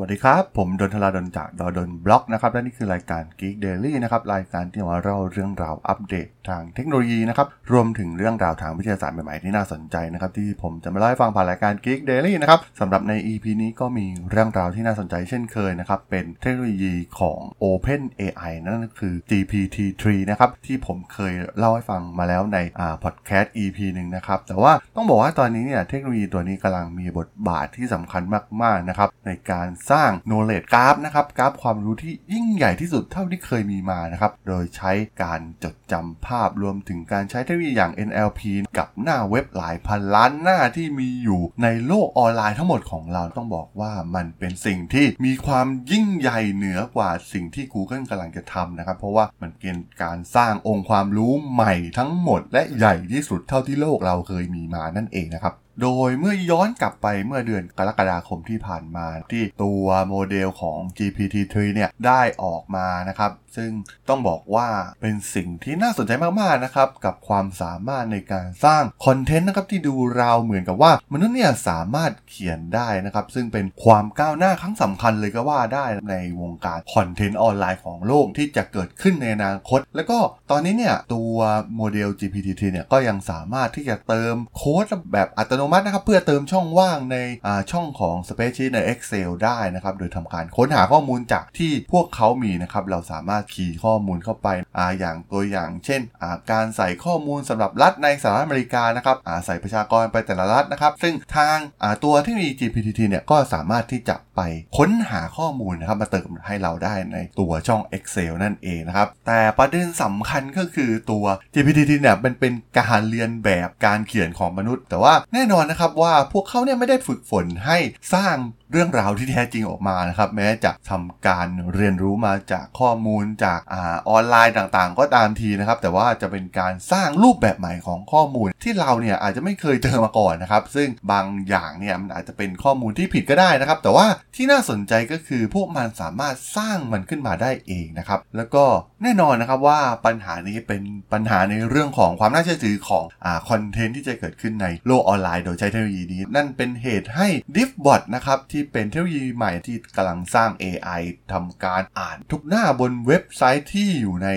วัสดีครับ ผมดนทลาดนจากดอดนบล็อกนะครับและนี่คือรายการ Geek Daily นะครับรายการที่มาเล่าเรื่องราวอัปเดตทางเทคโนโลยีนะครับรวมถึงเรื่องราวทางวิทยาศาสตร์ใหม่ๆที่น่าสนใจนะครับที่ผมจะมาเล่าให้ฟังผ่านรายการ Geek Daily นะครับสำหรับใน EP นี้ก็มีเรื่องราวที่น่าสนใจเช่นเคยนะครับเป็นเทคโนโลยีของ Open AI นั่นก็คือ GPT-3 นะครับที่ผมเคยเล่าให้ฟังมาแล้วในอ่าพอดแคสต์ EP หนึ่งนะครับแต่ว่าต้องบอกว่าตอนนี้เนี่ยเทคโนโลยีตัวนี้กำลังมีบทบาทที่สำคัญมากๆนะครับในการสร้าง knowledge graph นะครับกราฟความรู้ที่ยิ่งใหญ่ที่สุดเท่าที่เคยมีมานะครับ โดยใช้การจดจำภาพรวมถึงการใช้เทคโนโลยีอย่าง NLP กับหน้าเว็บหลายพันล้านหน้าที่มีอยู่ในโลกออนไลน์ทั้งหมดของเราต้องบอกว่ามันเป็นสิ่งที่มีความยิ่งใหญ่เหนือกว่าสิ่งที่ Google กำลังจะทำนะครับ เพราะว่ามันเป็นการสร้างองค์ความรู้ใหม่ทั้งหมด และใหญ่ที่สุดเท่าที่โลกเราเคยมีมานั่นเองนะครับ โดยเมื่อย้อนกลับไปเมื่อเดือนกรกฎาคมที่ผ่านมาที่ตัวโมเดลของ GPT-3 เนี่ยได้ออกมานะครับ ซึ่งต้องบอกว่าเป็นสิ่งที่น่าสนใจมากๆนะครับกับความสามารถในการสร้าง content นะครับที่ดูราวเหมือนกับว่ามนุษย์เนี่ยสามารถเขียนได้นะครับซึ่งเป็นความก้าวหน้าครั้งสำคัญเลยก็ว่าได้ในวงการ content ออนไลน์ของโลกที่จะเกิดขึ้นในอนาคต แล้วก็ตอนนี้เนี่ยตัว model GPT เนี่ยก็ยังสามารถที่จะเติมโค้ดแบบอัตโนมัตินะครับเพื่อเติมช่องว่างในช่องของ Spreadsheet ใน Excel ได้นะครับโดยทำการค้นหาข้อมูลจากที่พวกเขามีนะครับเราสามารถ key ข้อมูลเข้าไปออย่างตัวอย่าง เช่นการใส่ข้อมูลสำหรับรัฐในสหรัฐอเมริกานะครับใส่ประชากรไปแต่ละรัฐนะครับ ซึ่งทางตัวที่มี GPT เนี่ยก็สามารถที่จะ ไปค้นหาข้อมูลนะครับมาเติมให้เราได้ในตัวช่อง Excel นั่นเองนะครับ แต่ประเด็นสำคัญก็คือตัว GPT เนี่ยมันเป็นการเรียนแบบการเขียนของมนุษย์ แต่ว่าแน่นอนนะครับว่าพวกเขาเนี่ยไม่ได้ฝึกฝนให้สร้างเรื่องราวที่แท้จริงออกมานะครับ แม้จะทำการเรียนรู้มาจากข้อมูลจากอาออนไลน์ต่างๆ ก็ตามทีนะครับ แต่ว่าจะเป็นการสร้างรูปแบบใหม่ของข้อมูล ที่เราเนี่ยอาจจะไม่เคยเจอมาก่อนนะครับ ซึ่งบางอย่างเนี่ยมันอาจจะเป็นข้อมูลที่ผิดก็ได้นะครับ แต่ว่า ที่น่าสนใจก็คือพวกมันสามารถสร้างมันขึ้นมาได้เองนะครับ แล้วก็แน่นอนนะครับว่าปัญหานี้เป็นปัญหาในเรื่องของความน่าเชื่อถือของอ่าคอนเทนต์ที่จะเกิดขึ้นในโลกออนไลน์โดยใช้เทคโนโลยีนี้ นั่นเป็นเหตุให้ Diffbot นะครับที่เป็นเทคโนโลยีใหม่ที่กำลังสร้าง AI ทำการอ่านทุกหน้าบนเว็บไซต์ที่อยู่ใน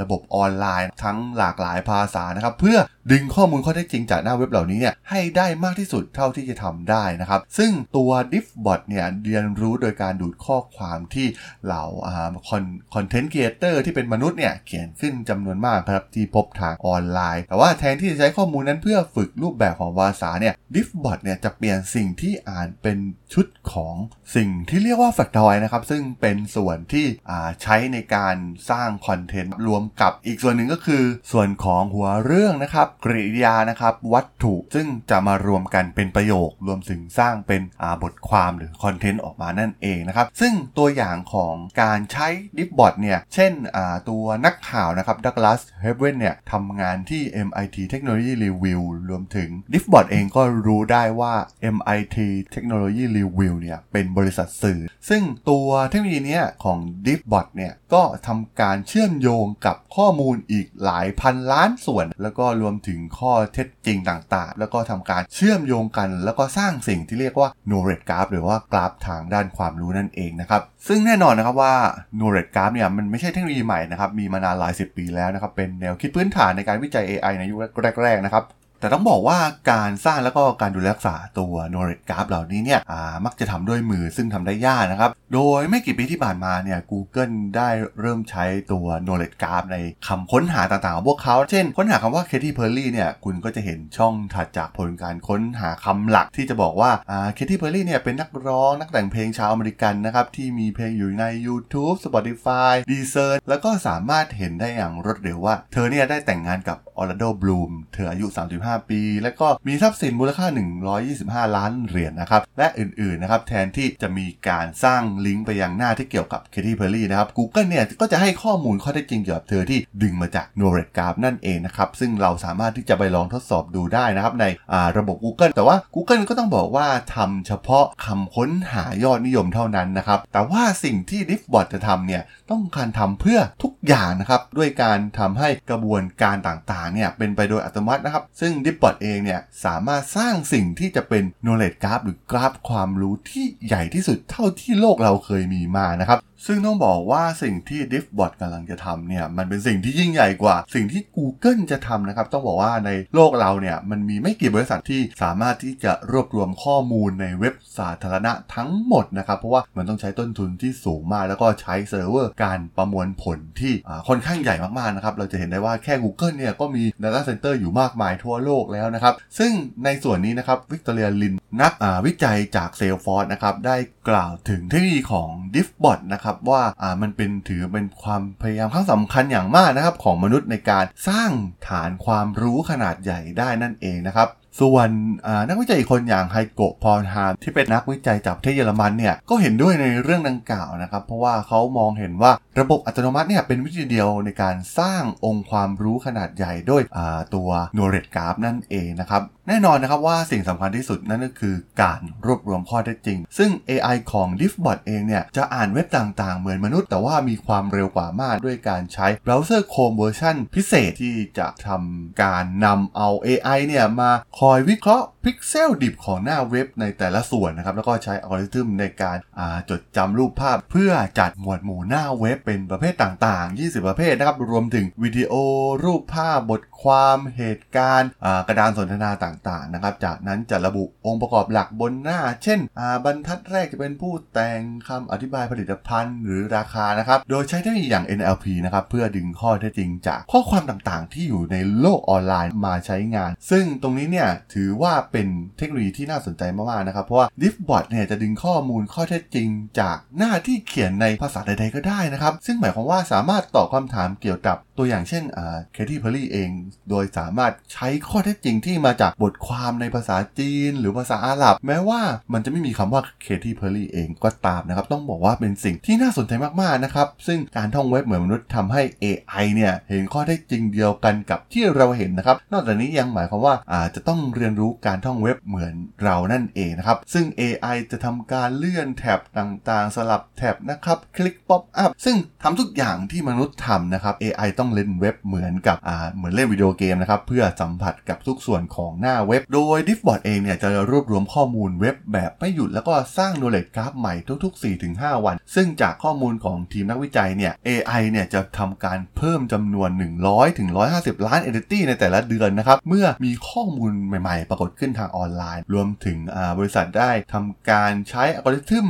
ระบบออนไลน์ ทั้งหลากหลายภาษานะครับเพื่อดึงข้อมูลข้อเท็จจริงจากหน้าเว็บเหล่านี้เนี่ยให้ได้มากที่สุดเท่าที่จะทำได้นะครับ ซึ่งตัว Diffbot เนี่ยเรียนรู้โดยการดูดข้อความที่เหล่าคอนเทนต์ครีเอเตอร์ที่เป็นมนุษย์เนี่ยเขียนขึ้นจำนวนมากครับที่พบทางออนไลน์ แต่ว่าแทนที่จะใช้ข้อมูลนั้นเพื่อฝึกรูปแบบของภาษาเนี่ย Diffbot เนี่ยจะเปลี่ยนสิ่งที่อ่านเป็นชุดของสิ่งที่เรียกว่า Factoid นะครับ ซึ่งเป็นส่วนที่ใช้ในการสร้างคอนเทนต์รวมกับอีกส่วนหนึ่งก็คือ ส่วนของหัวเรื่องนะครับ กริยานะครับวัตถุซึ่งจะมารวมกันเป็นประโยค รวมถึงสร้างเป็นบทความหรือคอนเทนต์ออกมานั่นเองนะครับ ซึ่งตัวอย่างของการใช้ Diffbot เนี่ย เช่นตัวนักข่าวนะครับดักลาสเฮเวนเนี่ยทำงานที่ MIT Technology Review รวมถึง Diffbot เองก็รู้ได้ว่า MIT Technology Review เนี่ยเป็นบริษัทสื่อ ซึ่งตัวเทคโนโลยีเนี้ยของ Diffbot เนี่ยก็ทำการเชื่อมโยงกับข้อมูลอีกหลายพันล้านส่วน แล้วก็รวมถึงึงข้อเท็จจริงต่างๆ แล้วก็ทำการเชื่อมโยงกัน แล้วก็สร้างสิ่งที่เรียกว่า knowledge graph หรือว่ากราฟทางด้านความรู้นั่นเองนะครับซึ่งแน่นอนนะครับว่า knowledge graph เนี่ยมันไม่ใช่เทคโนโลยีใหม่นะครับมีมานานหลายสิบปีแล้วนะครับเป็นแนวคิดพื้นฐานในการวิจัย AI ในยุคแรกๆนะครับ แต่ต้องบอกว่าการสร้างแล้วก็การดูแลรักษาตัว knowledge graph เหล่านี้เนี่ยมักจะทำด้วยมือซึ่งทำได้ยากนะครับ โดยไม่กี่ปีที่ผ่านมาเนี่ย Google ได้เริ่มใช้ตัว knowledge graph ในคำค้นหาต่างๆของพวกเขา เช่น ค้นหาคำว่า Katy Perry เนี่ย คุณก็จะเห็นช่องถัดจากผลการค้นหาคำหลักที่จะบอกว่า Katy Perry เนี่ยเป็นนักร้องนักแต่งเพลงชาวอเมริกันนะครับที่มีเพลงอยู่ใน YouTube Spotify Deezer แล้วก็สามารถเห็นได้อย่างรวดเร็วว่า เธอเนี่ยได้แต่งงานกับ Orlando Bloom เธออายุ 35 5 ปี และก็มีทรัพย์สินมูลค่า 125 ล้านเหรียญนนะครับ และอื่นๆนะครับแทนที่จะมีการสร้างลิงก์ไปยังหน้าที่เกี่ยวกับเคที่เพอร์รี่นะครับ Google เนี่ยก็จะให้ข้อมูลข้อเท็จจริงเกี่ยวกับเธอที่ดึงมาจาก Knowledge Graph นั่นเองนะครับ ซึ่งเราสามารถที่จะไปลองทดสอบดูได้นะครับในระบบ Google แต่ว่า Google ก็ต้องบอกว่าทำเฉพาะคำค้นหายอดนิยมเท่านั้นนะครับ แต่ว่าสิ่งที่ Diffbot จะทำเนี่ยต้องการทำเพื่อทุกอย่างนะครับ ด้วยการทำให้กระบวนการต่างๆเนี่ยเป็นไปโดยอัตโนมัตินะครับ ซึ่งดิปปอดเองเนี่ยสามารถสร้างสิ่งที่จะเป็น knowledge graph หรือกราฟความรู้ที่ใหญ่ที่สุดเท่าที่โลกเราเคยมีมานะครับ ซึ่งต้องบอกว่าสิ่งที่ Diffbot กำลังจะทำเนี่ยมันเป็นสิ่งที่ยิ่งใหญ่กว่า สิ่งที่ Google จะทำนะครับ ต้องบอกว่าในโลกเราเนี่ยมันมีไม่กี่บริษัทที่สามารถที่จะรวบรวมข้อมูลในเว็บสาธารณะทั้งหมดนะครับ เพราะว่ามันต้องใช้ต้นทุนที่สูงมาก แล้วก็ใช้เซิร์ฟเวอร์การประมวลผลที่ค่อนข้างใหญ่มากๆนะครับเราจะเห็นได้ว่าแค่ Google เนี่ยก็มี Data Center อยู่มากมายทั่วโลกแล้วนะครับซึ่งในส่วนนี้นะครับวิกตอเรียลินนักวิจัยจาก Salesforce นะครับได้กล่าวถึงเทคโนโลยีของ Diffbot นะครับว่ามันเป็นถือเป็นความพยายามครั้งสำคัญอย่างมากนะครับของมนุษย์ในการสร้างฐานความรู้ขนาดใหญ่ได้นั่นเองนะครับ ส่วนนักวิจัยอีกคนอย่างไฮโกะพอลฮามที่เป็นนักวิจัยจากประเทศเยอรมันเนี่ยก็เห็นด้วยในเรื่องดังกล่าวนะครับ เพราะว่าเขามองเห็นว่าระบบอัตโนมัติเนี่ยเป็นวิธีเดียวในการสร้างองค์ความรู้ขนาดใหญ่ด้วยตัว knowledge graph นั่นเองนะครับแน่นอนนะครับว่าสิ่งสำคัญที่สุดนั่นก็คือการรวบรวมข้อเท็จจริง ซึ่ง AI ของ Diffbot เองเนี่ยจะอ่านเว็บต่างๆ เหมือนมนุษย์ แต่ว่ามีความเร็วกว่ามากด้วยการใช้เบราว์เซอร์ Chrome เวอร์ชันพิเศษที่จะทำการนำเอา AI เนี่ยมาคอยวิเคราะห์พิกเซลดิบของหน้าเว็บในแต่ละส่วนนะครับ แล้วก็ใช้อัลกอริทึมในการจดจำรูปภาพ เพื่อจัดหมวดหมู่หน้าเว็บเป็นประเภทต่างๆ 20 ประเภทนะครับ รวมถึงวิดีโอ รูปภาพ บทความเหตุการณ์กระดานสนทนาต่างๆนะครับ จากนั้นจะระบุองค์ประกอบหลักบนหน้า เช่นบรรทัดแรกจะเป็นผู้แต่งคำอธิบายผลิตภัณฑ์ หรือราคานะครับ โดยใช้เทคโนโลยีอย่าง NLP นะครับเพื่อดึงข้อเท็จจริงจากข้อความต่างๆ ที่อยู่ในโลกออนไลน์มาใช้งาน ซึ่งตรงนี้เนี่ยถือว่าเป็นเทคโนโลยีที่น่าสนใจมากๆนะครับ เพราะว่า d i f b o t เนี่ยจะดึงข้อมูลข้อเท็จจริง จากหน้าที่เขียนในภาษาใดๆก็ได้นะครับ ซึ่งหมายความว่าสามารถตอบคำถามเกี่ยวกับตัวอย่างเช่นเคที่เพอร์รี่เอง โดยสามารถใช้ข้อเท็จจริงที่มาจากบทความในภาษาจีน หรือภาษาอาหรับ แม้ว่ามันจะไม่มีคำว่าเคที่เพอร์รี่เองก็ตามนะครับ ต้องบอกว่าเป็นสิ่งที่น่าสนใจมากๆนะครับ ซึ่งการท่องเว็บเหมือนมนุษย์ทำให้ AI เนี่ยเห็นข้อเท็จจริงเดียวกันกับที่เราเห็นนะครับ นอกจากนี้ยังหมายความว่าอาจจะต้องเรียนรู้การท่องเว็บเหมือนเรานั่นเองนะครับ ซึ่ง AI จะทำการเลื่อนแท็บต่างๆ สลับแท็บนะครับ คลิก pop-up ซึ่งทำทุกอย่างที่มนุษย์ทำนะครับ AI ต้อง้องเล่นเว็บเหมือนกับอ่าเหมือนเล่นวิดีโอเกมนะครับเพื่อสัมผัสกับทุกส่วนของหน้าเว็บ โดย Diffbot เองเนี่ยจะรวบรวมข้อมูลเว็บแบบไม่หยุดแล้วก็สร้าง knowledge graph ใหม่ทุก ๆ 4-5 วัน ซึ่งจากข้อมูลของทีมนักวิจัยเนี่ย AI เนี่ยจะทำการเพิ่มจำนวน 100ถึง150 ล้าน entity ในแต่ละเดือนนะครับ เมื่อมีข้อมูลใหม่ๆ ปรากฏขึ้นทางออนไลน์ รวมถึงบริษัทได้ทำการใช้อัลกอริทึม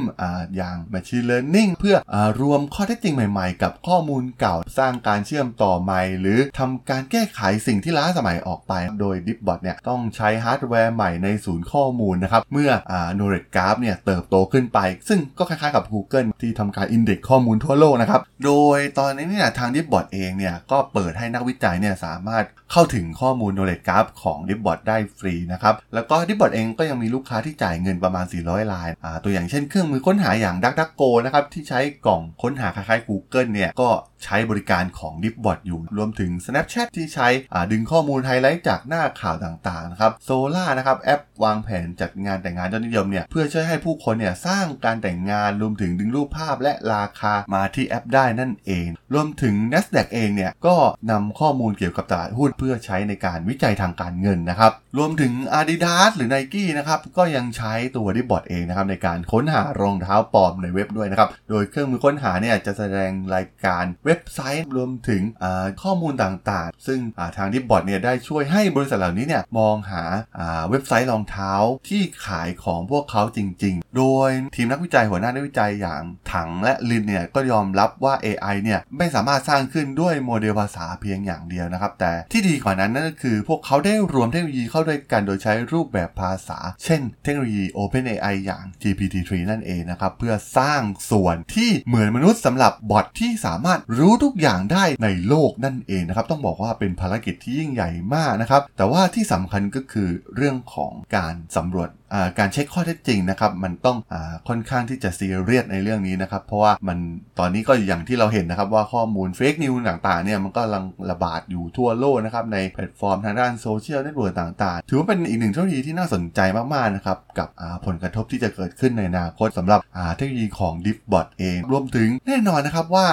อย่าง machine learning เพื่อรวมข้อเท็จจริงใหม่ๆ กับข้อมูลเก่าสร้างการเชื่อมต่อใหม่ หรือทำการแก้ไขสิ่งที่ล้าสมัยออกไป โดย Diffbot เนี่ยต้องใช้ฮาร์ดแวร์ใหม่ในศูนย์ข้อมูลนะครับเมื่ออ่า knowledge graph เนี่ยเติบโตขึ้นไป ซึ่งก็คล้ายๆกับ Google ที่ทำการ index ข้อมูลทั่วโลกนะครับโดยตอนนี้เนี่ยทาง Diffbot เองเนี่ยก็เปิดให้นักวิจัยเนี่ยสามารถเข้าถึงข้อมูล knowledge graph ของ Diffbot ได้ฟรีนะครับแล้วก็ Diffbot เองก็ยังมีลูกค้าที่จ่ายเงินประมาณ 400รายตัวอย่างเช่นเครื่องมือค้นหาอย่าง DuckDuckGo นะครับที่ใช้กล่องค้นหาคล้ายๆ Google เนี่ยก็ใช้บริการของ Dipbot อยู่ รวมถึง Snapchat ที่ใช้ดึงข้อมูลไฮไลท์จากหน้าข่าวต่างๆนะครับ Solar นะครับแอปวางแผนจัดงานแต่งงานยอดนิยมเนี่ยเพื่อช่วยให้ผู้คนเนี่ยสร้างการแต่งงานรวมถึงดึงรูปภาพและราคามาที่แอปได้นั่นเอง รวมถึง NASDAQ เองเนี่ยก็นำข้อมูลเกี่ยวกับตลาดหุ้นเพื่อใช้ในการวิจัยทางการเงินนะครับรวมถึง Adidas หรือ Nike นะครับก็ยังใช้ตัว Dipbot เองนะครับในการค้นหารองเท้าปลอมในเว็บด้วยนะครับโดยเครื่องมือค้นหาเนี่ยจะแสดงรายการเว็บไซต์รวมถึงข้อมูลต่างๆ ซึ่งทาง Dipbot เนี่ยได้ช่วยให้บริษัทเหล่านี้เนี่ยมองหาเว็บไซต์รองเท้าที่ขายของพวกเขาจริง ๆ โดยทีมนักวิจัยหัวหน้านักวิจัยอย่างถังและลินเนี่ยก็ยอมรับว่า AI เนี่ยไม่สามารถสร้างขึ้นด้วยโมเดลภาษาเพียงอย่างเดียวนะครับ แต่ที่ดีกว่านั้นนั่นก็คือ พวกเขาได้รวมเทคโนโลยีเข้าด้วยกันโดยใช้รูปแบบภาษา เช่น เทคโนโลยี OpenAI อย่าง GPT-3 นั่นเองนะครับ เพื่อสร้างส่วนที่เหมือนมนุษย์สำหรับบอทที่สามารถรู้ทุกอย่างได้ในโลโลกนั่นเองนะครับ ต้องบอกว่าเป็นภารกิจที่ยิ่งใหญ่มากนะครับ แต่ว่าที่สำคัญก็คือเรื่องของการสำรวจ การเช็คข้อเท็จจริงนะครับมันต้องอค่อนข้างที่จะซีเรียสในเรื่องนี้นะครับเพราะว่ามันตอนนี้ก็อย่างที่เราเห็นนะครับว่าข้อมูล fake news ต่างๆเนี่ยมันก็กำลังระบาดอยู่ทั่วโลกนะครับในแพลตฟอร์มทางด้านโซเชียลเน็ตเวิร์กต่างๆ ถือว่าเป็นอีกหนึ่งเทคโนโลยีที่น่าสนใจมากๆนะครับกับผลกระทบที่จะเกิดขึ้นในอนาคตสำหรับเทคโนโลยีของ d i f b o t เอง รวมถึงแน่นอนนะครับว่า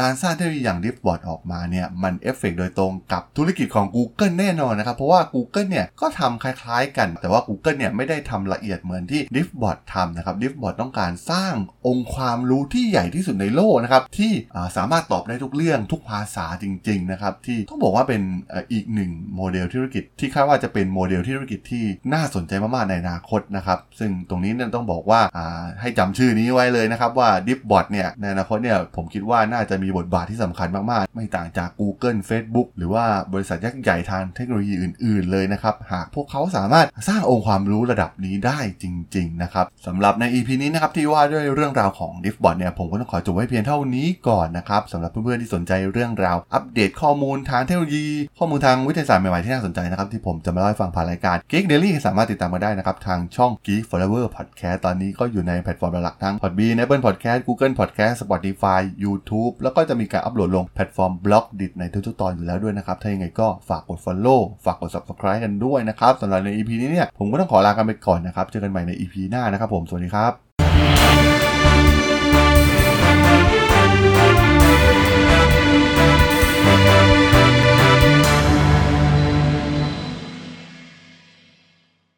การสร้างเทคโนโลยีอย่าง d i f b o t ออกมาเนี่ยมันเอฟเฟกโดยตรงกับธุรกิจของ Google แน่นอนนะครับเพราะว่า Google เนี่ยก็ทำคล้ายๆ กัน แต่ว่า Google เนี่ยไม่ได้ทำละเอียดเหมือนที่ d i f b o t ทำนะครับ d i f b o t ต้องการสร้างองค์ความรู้ที่ใหญ่ที่สุดในโลกนะครับที่สามารถตอบได้ทุกเรื่องทุกภาษาจริง ๆ นะครับ ที่ต้องบอกว่าเป็นอีกหนึ่งโมเดลธุรกิจที่คาดว่าจะเป็นโมเดลธุรกิจที่น่าสนใจมากๆในอนาคตนะครับซึ่งตรงนี้เนี่ยต้องบอกว่าให้จำชื่อนี้ไว้เลยนะครับว่า d i f b o t เนี่ยในอนาคตเนี่ยผมคิดว่าน่าจะมีบทบาทที่สำคัญมากๆ ไม่ต่างจาก Google Facebook หรือว่าบริษัทยักษ์ใหญ่ทางเทคโนโลยีอื่น ๆ เลยนะครับหากพวกเขาสามารถสร้างองค์ความรู้ระดับนี้ได้จริงๆนะครับสำหรับใน EP นี้นะครับที่ว่าด้วยเรื่องราวของ d i f b o t เนี่ยผมก็ต้องขอจบไว้เพียงเท่านี้ก่อนนะครับสำหรับเพื่อนๆที่สนใจเรื่องราวอัปเดตข้อมูลทางเทคโนโลยี ข้อมูลทางวิทยาศาสตร์ใหม่ๆที่น่าสนใจนะครับที่ผมจะมาเล่าให้ฟังผ่านรายการ Geek Daily สามารถติดตามมาได้นะครับทางช่อง Geek Forever Podcast ตอนนี้ก็อยู่ในแพลตฟอร์มหลักทั้ง Podbean Apple Podcast Google Podcast Spotify YouTube แล้วก็จะมีการอัปโหลดลงแพลตฟอร์ม Blockdit ในทุกๆตอนอยู่แล้วด้วยนะครับถ้ายังไงก็ฝากกด Follow ฝากกด Subscribe กันด้วยนะครับสำหรับใน EP นี้เนี่ยผมก็ต้องขอลากันไปก่อนนะครับ เจอกันใหม่ใน EP หน้านะครับผม สวัสดีครับ